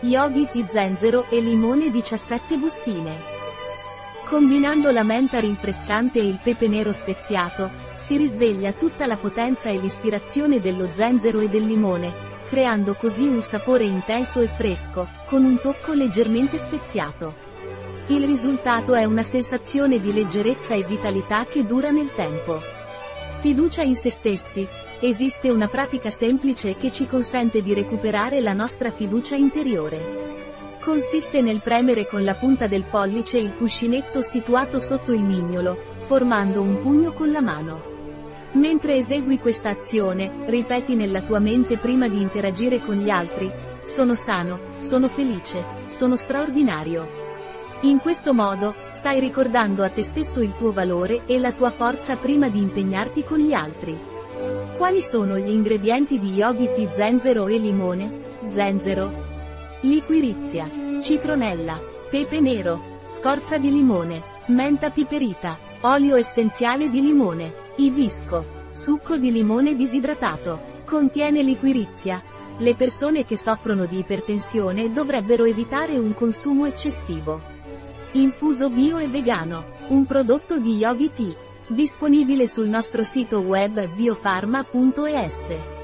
Yogi Tea zenzero e limone 17 bustine. Combinando la menta rinfrescante e il pepe nero speziato, si risveglia tutta la potenza e l'ispirazione dello zenzero e del limone, creando così un sapore intenso e fresco, con un tocco leggermente speziato. Il risultato è una sensazione di leggerezza e vitalità che dura nel tempo. Fiducia in se stessi. Esiste una pratica semplice che ci consente di recuperare la nostra fiducia interiore. Consiste nel premere con la punta del pollice il cuscinetto situato sotto il mignolo, formando un pugno con la mano. Mentre esegui questa azione, ripeti nella tua mente prima di interagire con gli altri, sono sano, sono felice, sono straordinario. In questo modo, stai ricordando a te stesso il tuo valore e la tua forza prima di impegnarti con gli altri. Quali sono gli ingredienti di Tea Zenzero e limone? Zenzero, liquirizia, citronella, pepe nero, scorza di limone, menta piperita, olio essenziale di limone, ibisco, succo di limone disidratato. Contiene liquirizia. Le persone che soffrono di ipertensione dovrebbero evitare un consumo eccessivo. Infuso bio e vegano, un prodotto di Yogi Tea, disponibile sul nostro sito web biofarma.es.